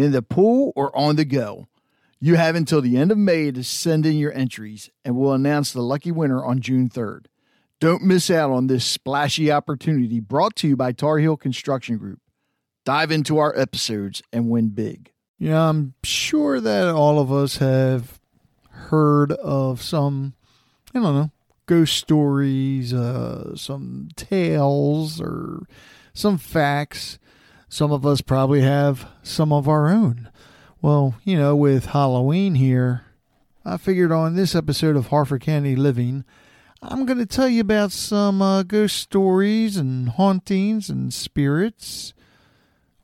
in the pool, or on the go. You have until the end of May to send in your entries, and we'll announce the lucky winner on June 3rd. Don't miss out on this splashy opportunity brought to you by Tar Heel Construction Group. Dive into our episodes and win big. Yeah, I'm sure that all of us have heard of some, I don't know, ghost stories, uh, some tales, or some facts. Some of us probably have some of our own. Well, you know, with Halloween here, I figured on this episode of Harford County Living, I'm going to tell you about some uh, ghost stories and hauntings and spirits.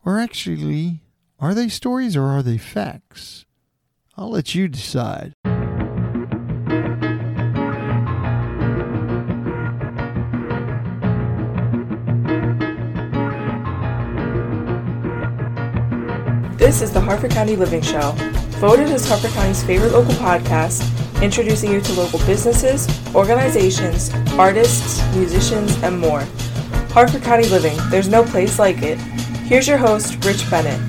Or actually, are they stories or are they facts? I'll let you decide. This is the Harford County Living Show, voted as Harford County's favorite local podcast, introducing you to local businesses, organizations, artists, musicians, and more. Harford County Living, there's no place like it. Here's your host, Rich Bennett.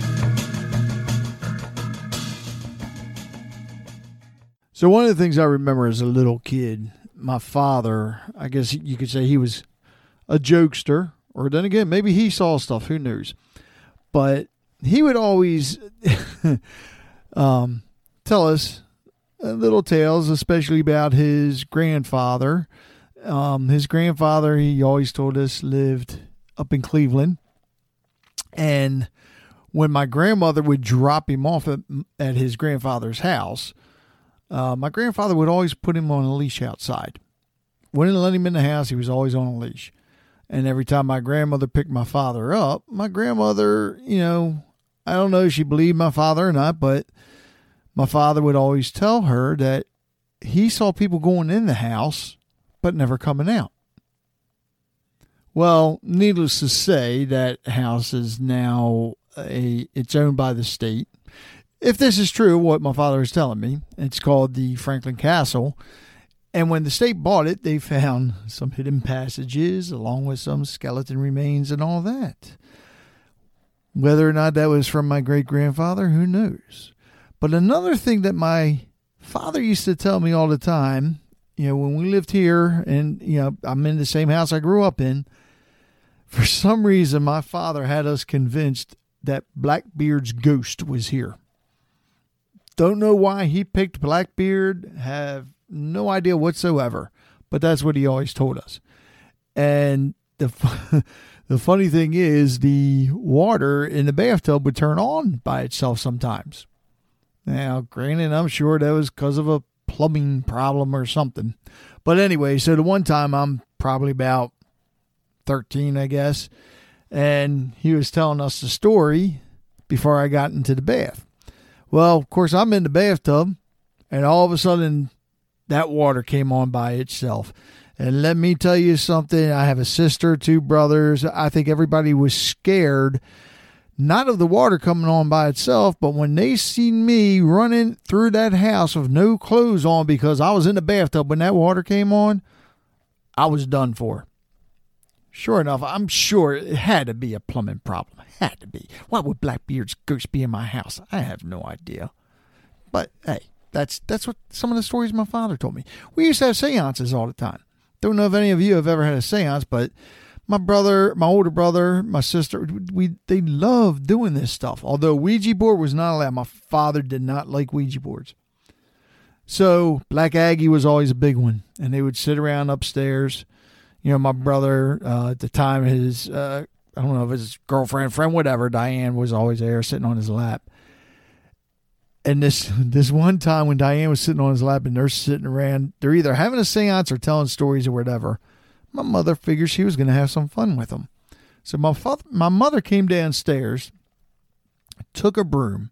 So, one of the things I remember as a little kid, my father, I guess you could say he was a jokester, or then again, maybe he saw stuff, who knows. But he would always um, tell us uh, little tales, especially about his grandfather. Um, his grandfather, he always told us, lived up in Cleveland. And when my grandmother would drop him off at, at his grandfather's house, uh, my grandfather would always put him on a leash outside. Wouldn't let him in the house. He was always on a leash. And every time my grandmother picked my father up, my grandmother, you know, I don't know if she believed my father or not, but my father would always tell her that he saw people going in the house but never coming out. Well, needless to say, that house is now a it's owned by the state. If this is true, what my father is telling me, it's called the Franklin Castle. And when the state bought it, they found some hidden passages along with some skeleton remains and all that. Whether or not that was from my great grandfather, who knows? But another thing that my father used to tell me all the time, you know, when we lived here and, you know, I'm in the same house I grew up in, for some reason my father had us convinced that Blackbeard's ghost was here. Don't know why he picked Blackbeard, have no idea whatsoever, but that's what he always told us. And the The funny thing is, the water in the bathtub would turn on by itself sometimes. Now, granted, I'm sure that was because of a plumbing problem or something. But anyway, so the one time I'm probably about 13, I guess, and he was telling us the story before I got into the bath. Well, of course, I'm in the bathtub, and all of a sudden, that water came on by itself. And let me tell you something I have a sister, two brothers. I think everybody was scared, not of the water coming on by itself, but when they seen me running through that house with no clothes on because I was in the bathtub when that water came on, I was done for. Sure enough, I'm sure it had to be a plumbing problem. Had to be. Why would Blackbeard's ghost be in my house? I have no idea. But hey, that's that's what some of the stories my father told me. We used to have seances all the time. Don't know if any of you have ever had a seance, but my brother, my older brother, my sister, we they love doing this stuff. Although Ouija board was not allowed, my father did not like Ouija boards. So Black Aggie was always a big one, and they would sit around upstairs. You know, my brother uh, at the time, his uh, I don't know if his girlfriend, friend, whatever, Diane was always there, sitting on his lap. And this this one time when Diane was sitting on his lap and they're sitting around, they're either having a séance or telling stories or whatever. My mother figured she was going to have some fun with them. So my father, my mother came downstairs, took a broom,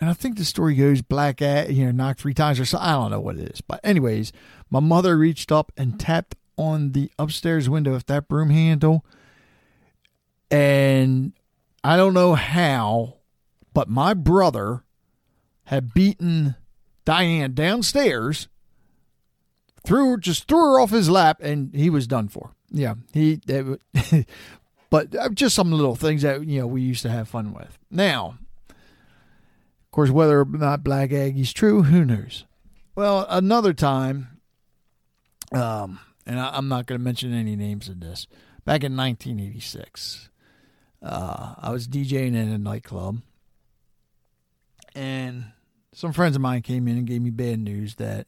and I think the story goes black at you know knocked three times or so. I don't know what it is, but anyways, my mother reached up and tapped on the upstairs window of that broom handle, and I don't know how, but my brother had beaten Diane downstairs, threw just threw her off his lap, and he was done for. Yeah, he. It, but uh, just some little things that you know we used to have fun with. Now, of course, whether or not Black Aggie's true, who knows? Well, another time, um, and I, am not going to mention any names in this. Back in 1986, uh, I was DJing in a nightclub, and some friends of mine came in and gave me bad news that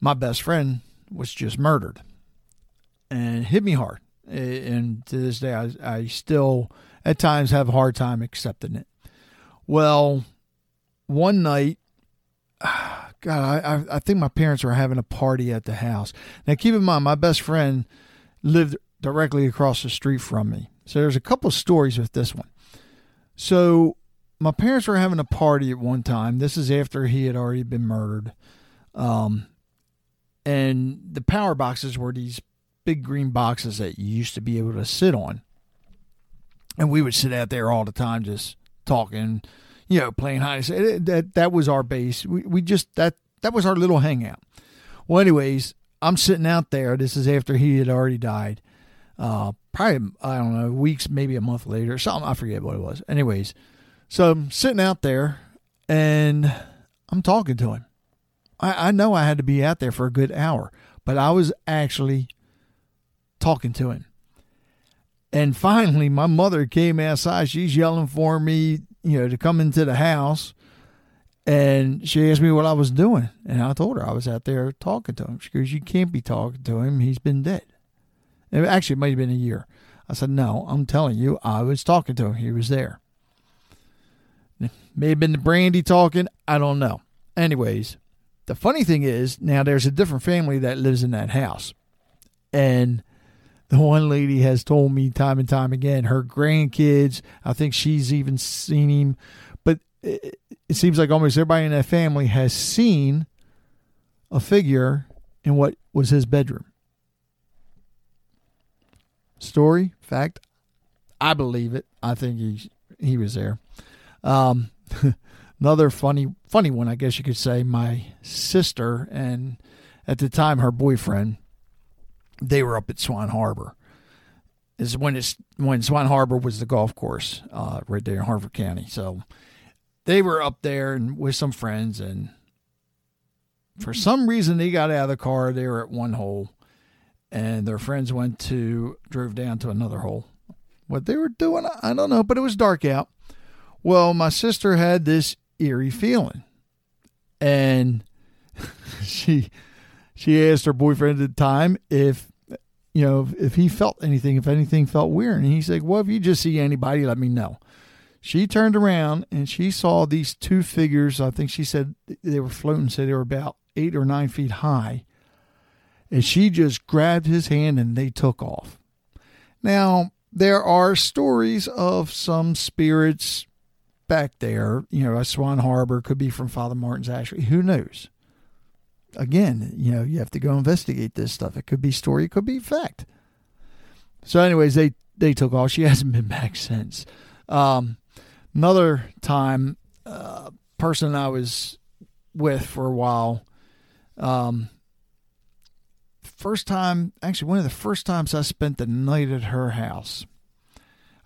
my best friend was just murdered and hit me hard. And to this day, I, I still at times have a hard time accepting it. Well, one night, God, I, I think my parents were having a party at the house. Now, keep in mind, my best friend lived directly across the street from me. So there's a couple of stories with this one. So my parents were having a party at one time. This is after he had already been murdered. Um, and the power boxes were these big green boxes that you used to be able to sit on. And we would sit out there all the time just talking, you know, playing hide. That that was our base. We we just that that was our little hangout. Well, anyways, I'm sitting out there. This is after he had already died. Uh, probably I don't know, weeks, maybe a month later, something. I forget what it was. Anyways, so I'm sitting out there and I'm talking to him. I, I know I had to be out there for a good hour, but I was actually talking to him. And finally, my mother came outside. She's yelling for me, you know, to come into the house. And she asked me what I was doing. And I told her I was out there talking to him. She goes, You can't be talking to him. He's been dead. And actually, it might have been a year. I said, No, I'm telling you, I was talking to him. He was there. May have been the brandy talking. I don't know. Anyways, the funny thing is now there's a different family that lives in that house. And the one lady has told me time and time again, her grandkids, I think she's even seen him. But it, it seems like almost everybody in that family has seen a figure in what was his bedroom. Story, fact, I believe it. I think he he was there. Um, another funny funny one, I guess you could say. My sister and at the time her boyfriend, they were up at Swan Harbor. Is when it's when Swan Harbor was the golf course uh, right there in Harford County. So they were up there and with some friends, and for some reason they got out of the car. They were at one hole, and their friends went to drove down to another hole. What they were doing, I don't know, but it was dark out. Well, my sister had this eerie feeling. And she she asked her boyfriend at the time if you know if he felt anything, if anything felt weird, and he said, "Well, if you just see anybody, let me know." She turned around and she saw these two figures. I think she said they were floating, said they were about eight or nine feet high, and she just grabbed his hand and they took off. Now there are stories of some spirits back there, you know, a Swan Harbor could be from Father Martin's Ashley. Who knows? Again, you know, you have to go investigate this stuff. It could be story, it could be fact. So, anyways, they they took off. She hasn't been back since. Um, another time, uh, person I was with for a while. Um, first time, actually, one of the first times I spent the night at her house.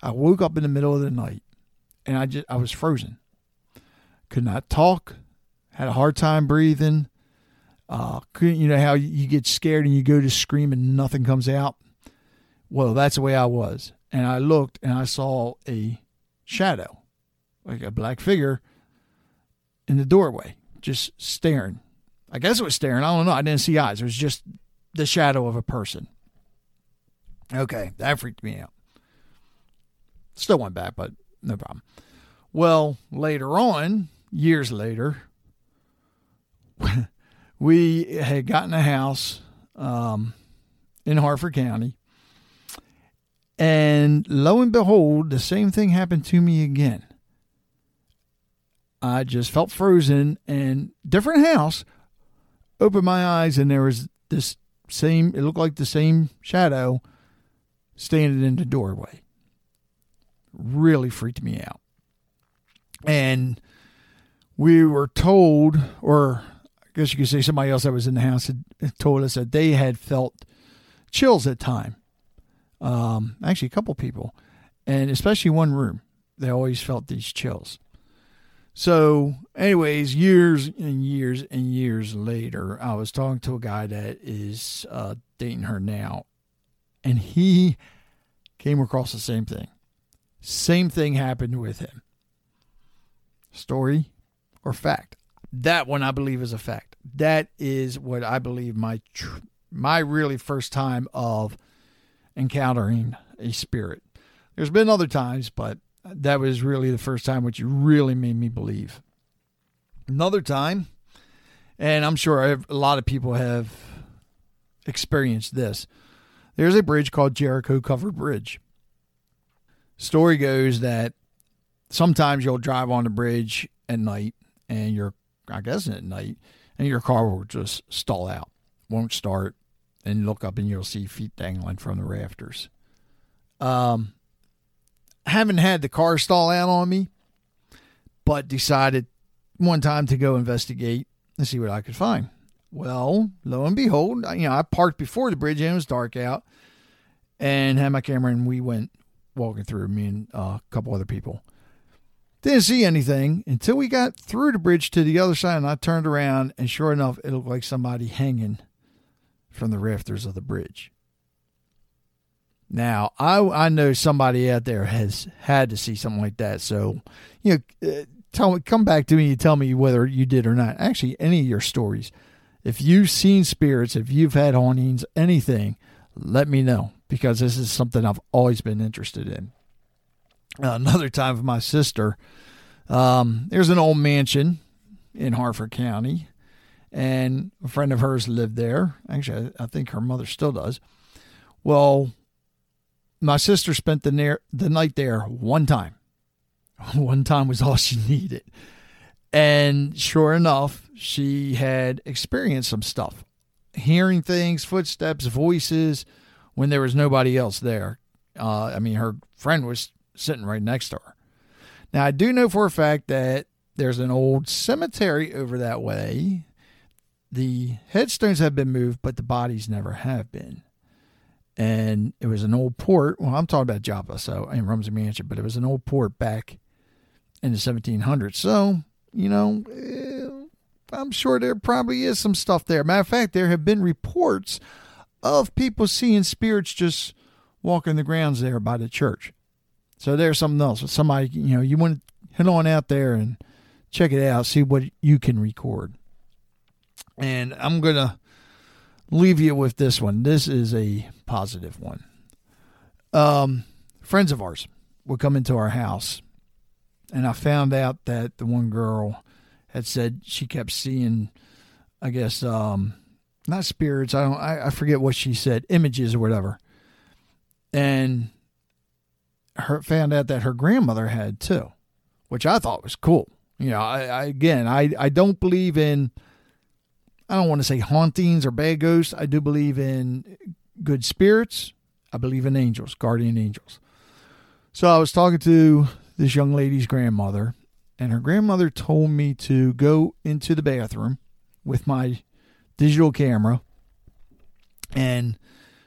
I woke up in the middle of the night and I just I was frozen. Could not talk. Had a hard time breathing. Uh, couldn't you know how you get scared and you go to scream and nothing comes out? Well, that's the way I was. And I looked and I saw a shadow, like a black figure, in the doorway, just staring I guess it was staring. I don't know. I didn't see eyes. It was just the shadow of a person. Okay, that freaked me out. Still went back, but no problem. Well, later on, years later, we had gotten a house um, in Harford County. And lo and behold, the same thing happened to me again. I just felt frozen and different house. Opened my eyes and there was this same, it looked like the same shadow standing in the doorway. Really freaked me out. And we were told, or I guess you could say somebody else that was in the house had told us that they had felt chills at time. Um, actually, a couple people, and especially one room, they always felt these chills. So, anyways, years and years and years later, I was talking to a guy that is uh, dating her now, and he came across the same thing. Same thing happened with him. Story or fact? That one I believe is a fact. That is what I believe my tr- my really first time of encountering a spirit. There's been other times, but that was really the first time which really made me believe. Another time, and I'm sure a lot of people have experienced this. There's a bridge called Jericho Covered Bridge. Story goes that sometimes you'll drive on the bridge at night and you're, I guess, at night, and your car will just stall out, won't start, and look up and you'll see feet dangling from the rafters. Um, haven't had the car stall out on me, but decided one time to go investigate and see what I could find. Well, lo and behold, you know, I parked before the bridge and it was dark out and had my camera and we went walking through, me and uh, a couple other people. Didn't see anything until we got through the bridge to the other side and I turned around and sure enough, it looked like somebody hanging from the rafters of the bridge. Now, I I know somebody out there has had to see something like that. So, you know, uh, tell me, come back to me and tell me whether you did or not. Actually, any of your stories. If you've seen spirits, if you've had hauntings, anything, let me know because this is something I've always been interested in. Another time with my sister, um, there's an old mansion in Harford County, and a friend of hers lived there. Actually, I think her mother still does. Well, my sister spent the, near, the night there one time. One time was all she needed. And sure enough, she had experienced some stuff hearing things, footsteps, voices when there was nobody else there. Uh, I mean, her friend was sitting right next to her. Now, I do know for a fact that there's an old cemetery over that way. The headstones have been moved, but the bodies never have been and it was an old port. Well, I'm talking about Joppa, so in Rumsey Mansion, but it was an old port back in the 1700s. So, you know, eh, I'm sure there probably is some stuff there. Matter of fact, there have been reports of people seeing spirits just walking the grounds there by the church. So there's something else. Somebody, you know, you want to head on out there and check it out, see what you can record. And I'm going to leave you with this one. This is a positive one. Um, friends of ours would come into our house, and I found out that the one girl had said she kept seeing, I guess, um, not spirits. I don't. I, I forget what she said, images or whatever. And her found out that her grandmother had too, which I thought was cool. You know, I, I again, I I don't believe in I don't want to say hauntings or bad ghosts. I do believe in good spirits. I believe in angels, guardian angels. So I was talking to this young lady's grandmother, and her grandmother told me to go into the bathroom with my digital camera and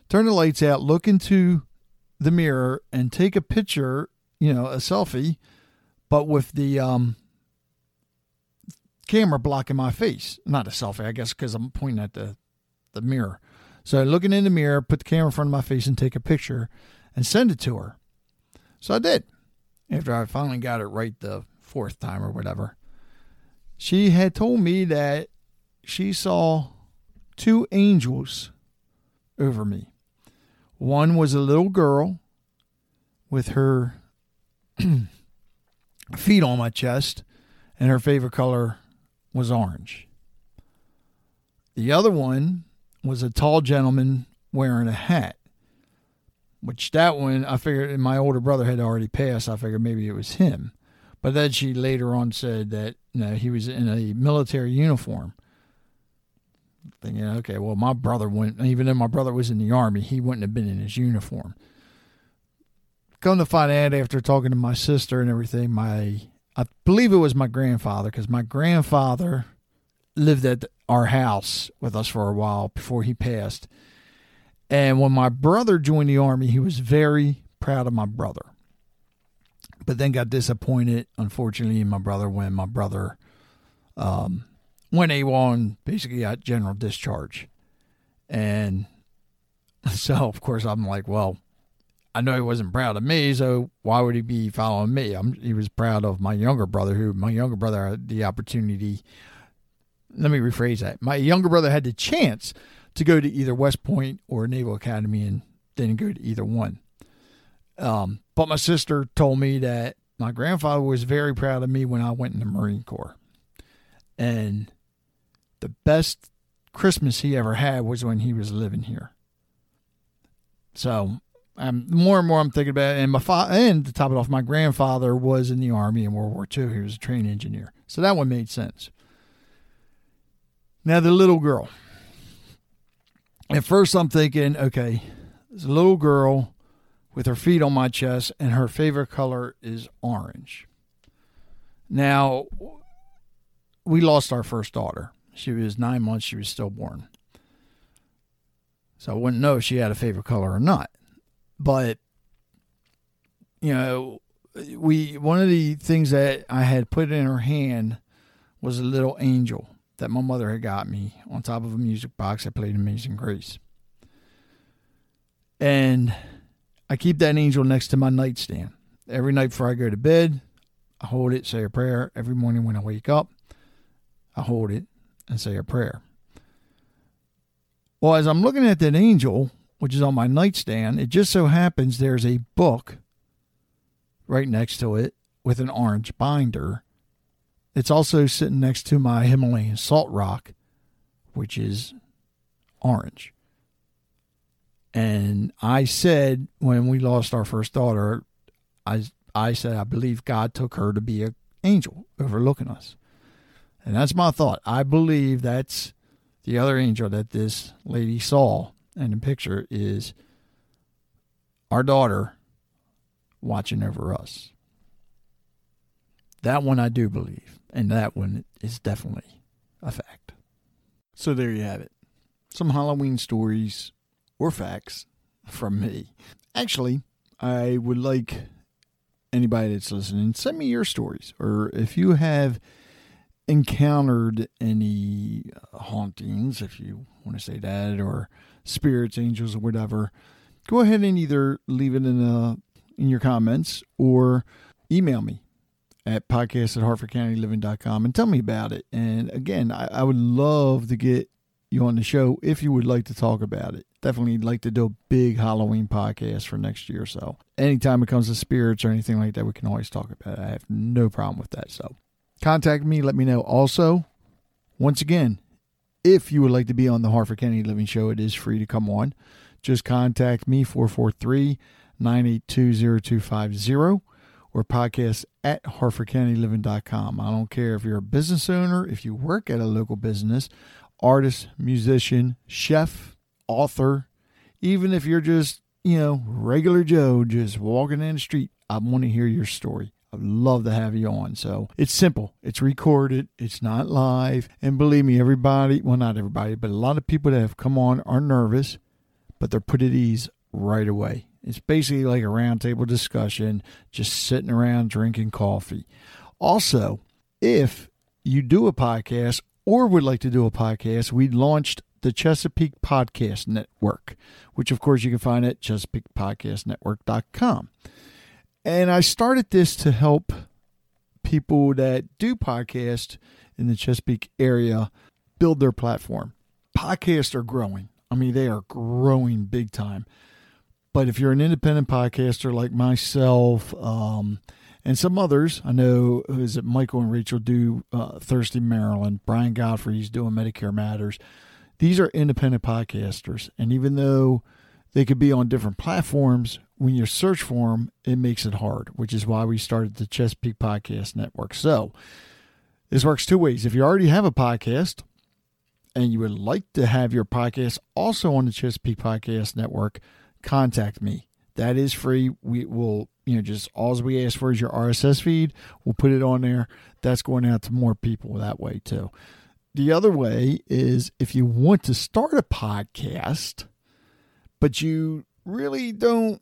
turn the lights out, look into the mirror, and take a picture, you know, a selfie, but with the um, camera blocking my face. Not a selfie, I guess, because I'm pointing at the, the mirror. So looking in the mirror, put the camera in front of my face and take a picture and send it to her. So I did. After I finally got it right the fourth time or whatever. She had told me that she saw two angels over me. One was a little girl with her feet on my chest, and her favorite color was orange. The other one was a tall gentleman wearing a hat, which that one I figured my older brother had already passed. I figured maybe it was him. But then she later on said that you know, he was in a military uniform. Thinking, okay, well, my brother went, even though my brother was in the army, he wouldn't have been in his uniform. Come to find out after talking to my sister and everything, my I believe it was my grandfather because my grandfather lived at our house with us for a while before he passed. And when my brother joined the army, he was very proud of my brother. But then got disappointed, unfortunately, in my brother when my brother um, AWOL and basically got general discharge. And so, of course, I'm like, well, I know he wasn't proud of me, so why would he be following me? I'm, he was proud of my younger brother, who my younger brother had the opportunity. Let me rephrase that. My younger brother had the chance to go to either West Point or Naval Academy and didn't go to either one. Um, but my sister told me that my grandfather was very proud of me when I went in the Marine Corps. And the best Christmas he ever had was when he was living here. So I'm more and more I'm thinking about it. And my fa- and to top it off, my grandfather was in the army in World War II. He was a train engineer, so that one made sense. Now the little girl. At first, I'm thinking, okay, a little girl with her feet on my chest, and her favorite color is orange. Now, we lost our first daughter. She was nine months. She was stillborn. So I wouldn't know if she had a favorite color or not but you know, we one of the things that I had put in her hand was a little angel that my mother had got me on top of a music box that played Amazing Grace. And I keep that angel next to my nightstand. Every night before I go to bed, I hold it, say a prayer. Every morning when I wake up, I hold it and say a prayer. Well, as I'm looking at that angel, which is on my nightstand, it just so happens there's a book right next to it with an orange binder. It's also sitting next to my Himalayan salt rock, which is orange. And I said when we lost our first daughter, I I said I believe God took her to be an angel overlooking us. And that's my thought. I believe that's the other angel that this lady saw and the picture is our daughter watching over us. That one I do believe, and that one is definitely a fact. So there you have it. Some Halloween stories or facts from me. Actually, I would like anybody that's listening, send me your stories, or if you have encountered any hauntings, if you want to say that, or spirits, angels, or whatever, go ahead and either leave it in the uh, in your comments or email me at podcast at harfordcountyliving.com and tell me about it. And again, I, I, would love to get you on the show if you would like to talk about it. Definitely like to do a big Halloween podcast for next year. So anytime it comes to spirits or anything like that, we can always talk about it. I have no problem with that. So contact me, let me know. Also, once again, if you would like to be on the Harford County Living Show, it is free to come on. Just contact me 443 982 0250 or podcast at harfordcountyliving.com. I don't care if you're a business owner, if you work at a local business, artist, musician, chef, author, even if you're just, you know, regular Joe just walking in the street, I want to hear your story. I'd love to have you on. So it's simple. It's recorded. It's not live. And believe me, everybody, well, not everybody, but a lot of people that have come on are nervous, but they're put at ease right away. It's basically like a roundtable discussion, just sitting around drinking coffee. Also, if you do a podcast or would like to do a podcast, we launched the Chesapeake Podcast Network, which of course you can find at chesapeakepodcastnetwork.com. And I started this to help people that do podcast in the Chesapeake area build their platform. Podcasts are growing. I mean, they are growing big time. But if you're an independent podcaster like myself, um, and some others. I know is it Michael and Rachel do uh, Thursday Maryland. Brian Godfrey's doing Medicare Matters. These are independent podcasters, and even though they could be on different platforms, when you search for them, it makes it hard. Which is why we started the Chesapeake Podcast Network. So this works two ways. If you already have a podcast and you would like to have your podcast also on the Chesapeake Podcast Network, contact me. That is free. We will you know, just all we ask for is your RSS feed. We'll put it on there. That's going out to more people that way too. The other way is if you want to start a podcast, but you really don't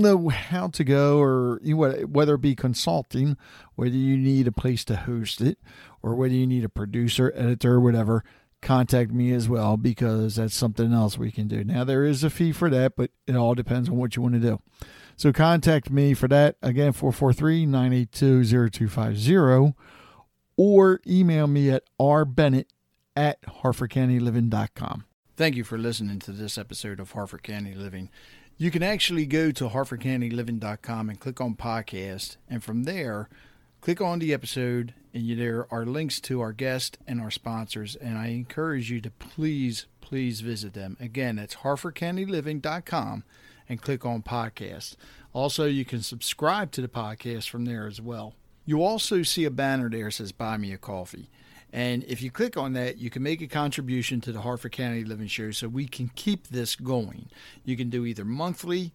know how to go or you whether it be consulting, whether you need a place to host it, or whether you need a producer, editor, whatever, contact me as well because that's something else we can do. Now there is a fee for that, but it all depends on what you want to do. So contact me for that. Again, 443 982 0250 or email me at rbennett at harfordcountyliving.com. Thank you for listening to this episode of Harford County Living. You can actually go to harfordcountyliving.com and click on podcast, and from there, click on the episode, and you, there are links to our guests and our sponsors. And I encourage you to please, please visit them. Again, it's harfordcountyliving.com and click on podcast. Also, you can subscribe to the podcast from there as well. You also see a banner there says Buy Me a Coffee. And if you click on that, you can make a contribution to the Harford County Living Show so we can keep this going. You can do either monthly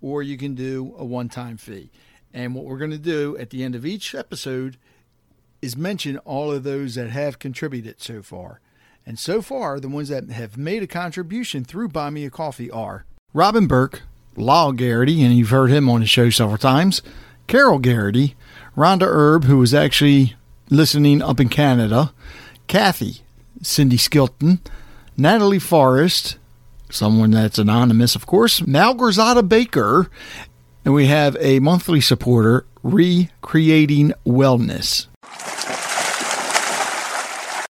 or you can do a one time fee. And what we're going to do at the end of each episode is mention all of those that have contributed so far. And so far, the ones that have made a contribution through Buy Me a Coffee are Robin Burke, Lyle Garrity, and you've heard him on the show several times, Carol Garrity, Rhonda Herb, who was actually listening up in Canada, Kathy, Cindy Skilton, Natalie Forrest, someone that's anonymous, of course, Malgorzata Baker, and we have a monthly supporter, Recreating Wellness.